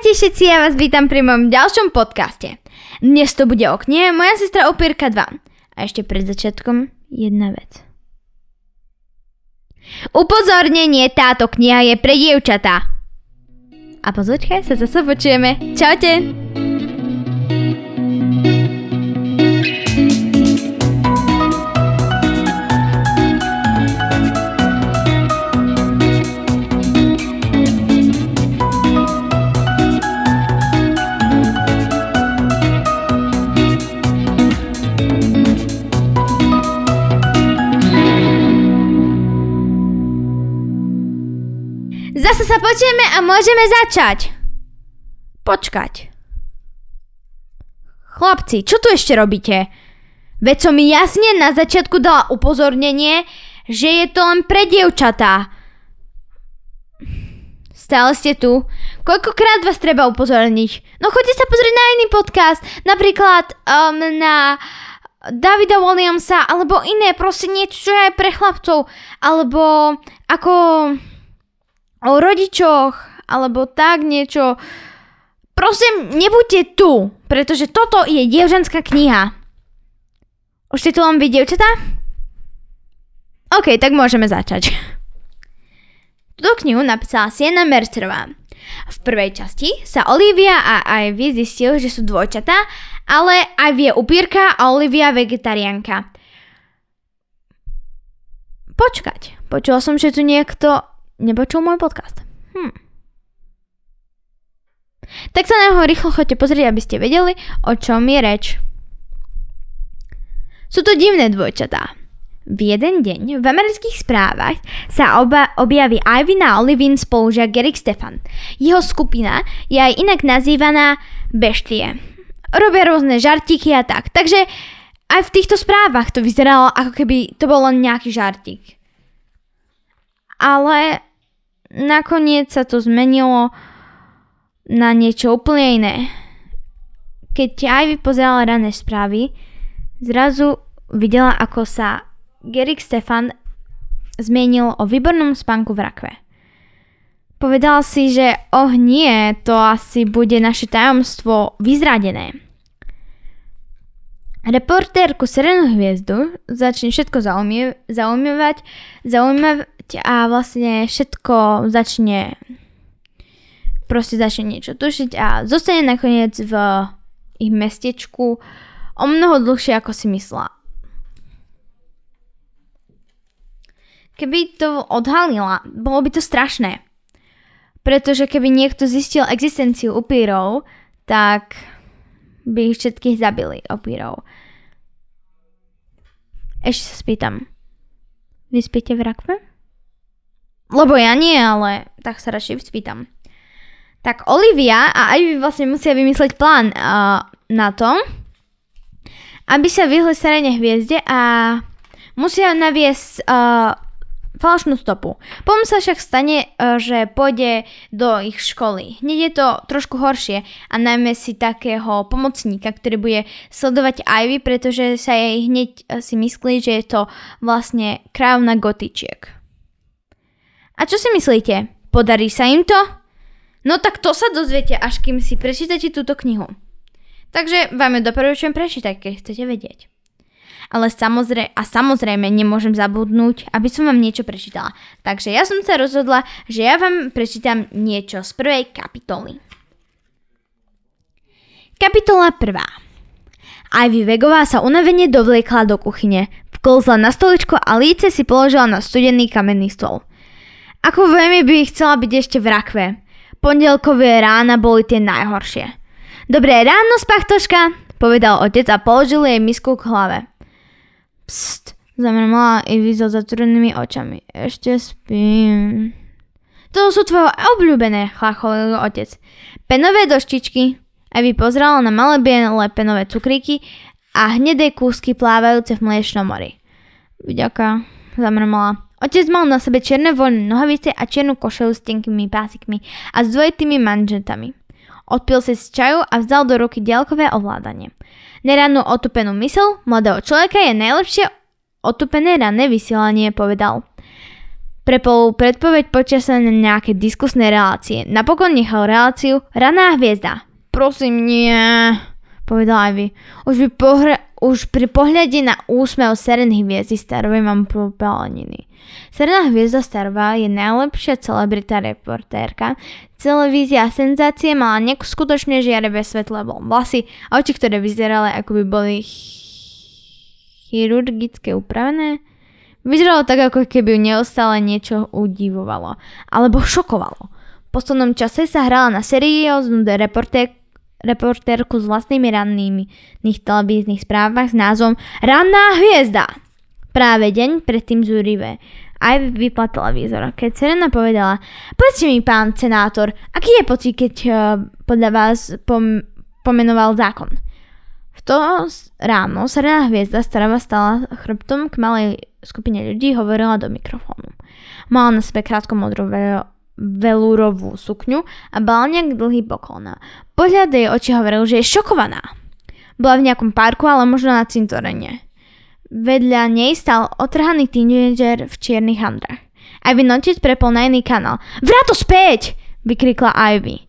Ahojte všetci, ja vás vítam pri mojom ďalšom podcaste. Dnes to bude o knihe Moja sestra Opierka 2. A ešte pred začiatkom jedna vec. Upozornenie, táto kniha je pre dievčatá. A pozvočkaj sa zase počujeme. Čaute! Zase sa počujeme a môžeme začať. Počkať. Chlapci, čo tu ešte robíte? Veď som jasne na začiatku dala upozornenie, že je to len pre dievčatá. Stále ste tu. Koľkokrát vás treba upozorniť? No choďte sa pozrieť na iný podcast. Napríklad um, na Davida Williamsa, alebo iné, proste niečo, čo je pre chlapcov. Alebo ako o rodičoch alebo tak niečo. Prosím, nebuďte tu, pretože toto je dievženská kniha. Už ste tu len vy, dievčatá? OK, tak môžeme začať. Túto knihu napísala Siena Mercerová. V prvej časti sa Olivia a Ivy zistil, že sú dvojčatá, ale Ivy je upírka a Olivia vegetariánka. Počkať, počula som, že tu niekto nepočul môj podcast. Hm. Tak sa na neho rýchlo chodte pozrieť, aby ste vedeli, o čom je reč. Sú to divné dvojčatá. V jeden deň v amerických správach sa oba objaví Ivy a Olivin spolužiak Gerik Stefan. Jeho skupina je aj inak nazývaná Beštie. Robia rôzne žartiky a tak. Takže aj v týchto správach to vyzeralo, ako keby to bol len nejaký žartik. Ale nakoniec sa to zmenilo na niečo úplne iné. Keď aj vypozerala rané správy, zrazu videla, ako sa Gerik Stefan zmenil o výbornom spánku v rakve. Povedal si, že oh nie, to asi bude naše tajomstvo vyzradené. Reportérku Serenú hviezdu začne všetko zaujímavať, zaujímavať a vlastne všetko začne proste začne niečo tušiť a zostane nakoniec v ich mestečku o mnoho dlhšie ako si myslela. Keby to odhalila, bolo by to strašné. Pretože keby niekto zistil existenciu upírov, tak by ich všetkých zabili opírov. Ešte sa spýtam. Vy spíte v rakve? Lebo ja nie, ale tak sa radšej spýtam. Tak Olivia a Ivy vlastne musia vymysleť plán uh, na to, aby sa vyhli starene hviezde a musia naviesť uh, falošnú stopu. Potom sa však stane, uh, že pôjde do ich školy. Hneď je to trošku horšie a najmä si takého pomocníka, ktorý bude sledovať Ivy, pretože sa jej hneď uh, si myslí, že je to vlastne kráľovna gotičiek. A čo si myslíte? Podarí sa im to? No tak to sa dozviete, až kým si prečítate túto knihu. Takže vám ju doporučujem prečítať, keď chcete vedieť. Ale samozrejme, a samozrejme nemôžem zabudnúť, aby som vám niečo prečítala. Takže ja som sa rozhodla, že ja vám prečítam niečo z prvej kapitoly. Kapitola 1. Ivy Vegová sa unavene dovliekla do kuchyne. Vkolzla na stoličko a líce si položila na studený kamenný stôl. Ako veľmi by chcela byť ešte v rakve. Pondelkové rána boli tie najhoršie. Dobré ráno, spachtoška, povedal otec a položil jej misku k hlave. Pst, zamrmala Ivy so zatvorenými očami. Ešte spím. To sú tvoje obľúbené, chlacholil otec. Penové doštičky. Ivy pozrela na malé biele penové cukríky a hnedé kúsky plávajúce v mliečnom mori. Vďaka, zamrmala. Otec mal na sebe čierne voľné nohavice a čiernu košelu s tenkými pásikmi a s dvojitými manžetami. Odpil si z čaju a vzal do ruky diaľkové ovládanie. Nerannú otupenú mysel mladého človeka je najlepšie otupené ranné vysielanie, povedal. Prepol predpoveď počasia na nejaké diskusné relácie. Napokon nechal reláciu Raná hviezda. Prosím, nie, povedala Ivy. Už, by pohre- už pri pohľade na úsmev serených hviezdy starovej mám popeleniny. Serená hviezda starová je najlepšia celebrita reportérka. Televízia senzácie mala neskutočne žiarevé svetlé vlasy a oči, ktoré vyzerali ako by boli chirurgicky upravené. Vyzeralo tak, ako keby ju neustále niečo udivovalo alebo šokovalo. V poslednom čase sa hrala na serióznu reportér, reportérku s vlastnými rannými televíznych správach s názvom Ranná hviezda. Práve deň predtým zúrivé. Aj vypla televízor. Keď Serena povedala, povedzte mi, pán senátor, aký je pocit, keď uh, podľa vás pom- pomenoval zákon? V to ráno Serena hviezda starava stala chrbtom k malej skupine ľudí hovorila do mikrofónu. Mala na sebe krátko modrú velúrovú sukňu a nejak dlhý poklona. Pohľad jej oči hovoril, že je šokovaná. Bola v nejakom parku, ale možno na cintorene. Vedľa nej stal otrhaný teenager v čiernych handrách. Ivy notiť prepol na iný kanál. Vráto späť! vykrikla Ivy.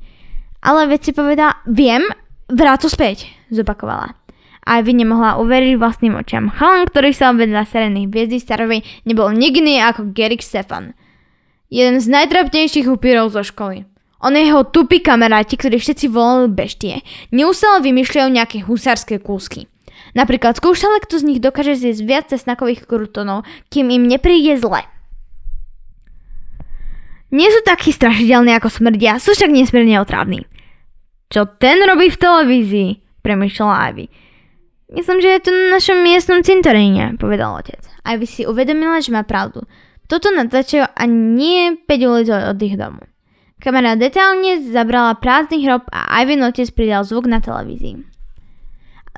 Ale veď si povedala, viem, vráto späť, zopakovala. Ivy nemohla uveriť vlastným očiam. Chalan, ktorý sa vedľa serených hviezdy starovej, nebol nikdy ako Gerik Stefan. Jeden z najtrapnejších upírov zo školy. On je jeho tupí kamaráti, ktorí všetci volali beštie. Neustále vymýšľajú nejaké husárske kúsky. Napríklad skúšale, kto z nich dokáže zjesť viac cesnakových krutonov, kým im nepríde zle. Nie sú takí strašidelní ako smrdia, sú však nesmierne otrávni. Čo ten robí v televízii? Premýšľala Ivy. Myslím, že je to na našom miestnom cintoríne, povedal otec. Ivy si uvedomila, že má pravdu. Toto natáčajú ani nie 5 ulic od ich domu. Kamera detálne zabrala prázdny hrob a Ivy otec pridal zvuk na televízii.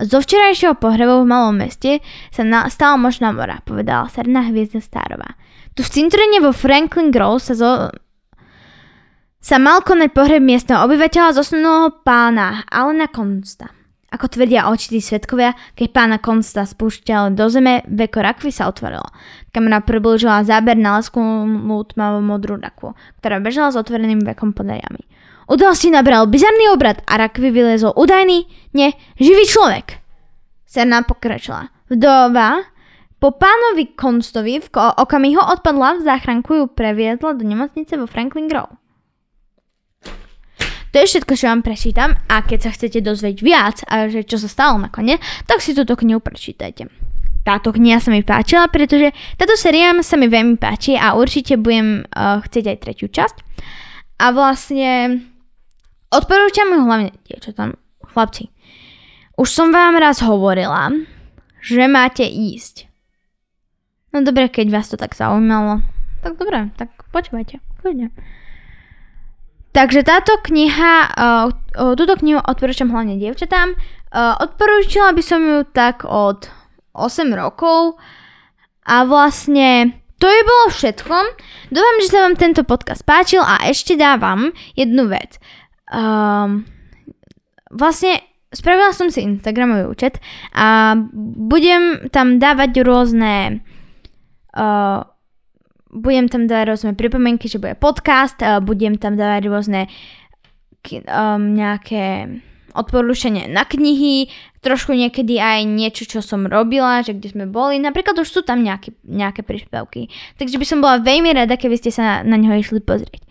Zo včerajšieho pohrebu v malom meste sa stala možná mora, povedala srdná hviezda Stárová. Tu v cintoríne vo Franklin Grove sa, zo, sa mal konať pohreb miestneho obyvateľa zosnulého pána Alena Konsta. Ako tvrdia očití svetkovia, keď pána Konsta spúšťal do zeme, veko rakvy sa otvorilo. Kamera približila záber na lesku tmavo modrú rakvu, ktorá bežala s otvoreným vekom pod jamy. Udalosti nabral bizarný obrad a rakvi vylezol údajný, nie, živý človek. Serna pokračila. Vdova po pánovi Konstovi v okamihu odpadla v záchranku ju previedla do nemocnice vo Franklin Grove. To je všetko, čo vám prečítam a keď sa chcete dozvedieť viac a že čo sa stalo nakoniec, tak si túto knihu prečítajte. Táto kniha sa mi páčila, pretože táto séria sa mi veľmi páči a určite budem uh, chcieť aj tretiu časť. A vlastne Odporúčam ju hlavne dievčatám, chlapci. Už som vám raz hovorila, že máte ísť. No dobre, keď vás to tak zaujímalo. Tak dobre, tak počúvajte. Kľudne. Takže táto kniha, uh, túto knihu odporúčam hlavne dievčatám. Uh, odporúčala by som ju tak od 8 rokov a vlastne to je bolo všetko. Dúfam, že sa vám tento podcast páčil a ešte dávam jednu vec. Um, vlastne spravila som si Instagramový účet a budem tam dávať rôzne uh, budem tam dávať rôzne pripomienky, že bude podcast, budem tam dávať rôzne um, nejaké odporúčanie na knihy, trošku niekedy aj niečo, čo som robila, že kde sme boli. Napríklad už sú tam nejaké, nejaké príspevky. Takže by som bola veľmi rada, keby ste sa na, na neho išli pozrieť.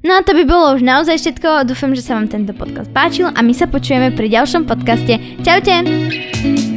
No a to by bolo už naozaj všetko. Dúfam, že sa vám tento podcast páčil a my sa počujeme pri ďalšom podcaste. Čaute!